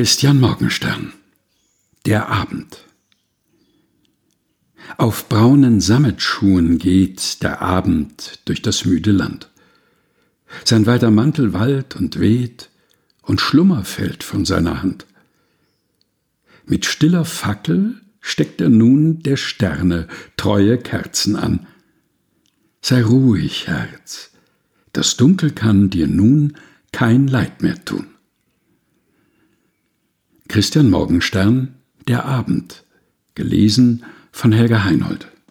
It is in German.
Christian Morgenstern Der Abend Auf braunen Sammetschuhen geht der Abend durch das müde Land. Sein weiter Mantel wallt und weht, und Schlummer fällt von seiner Hand. Mit stiller Fackel steckt er nun der Sterne treue Kerzen an. Sei ruhig, Herz, das Dunkel kann dir nun kein Leid mehr tun. Christian Morgenstern Der Abend gelesen von Helga Heinold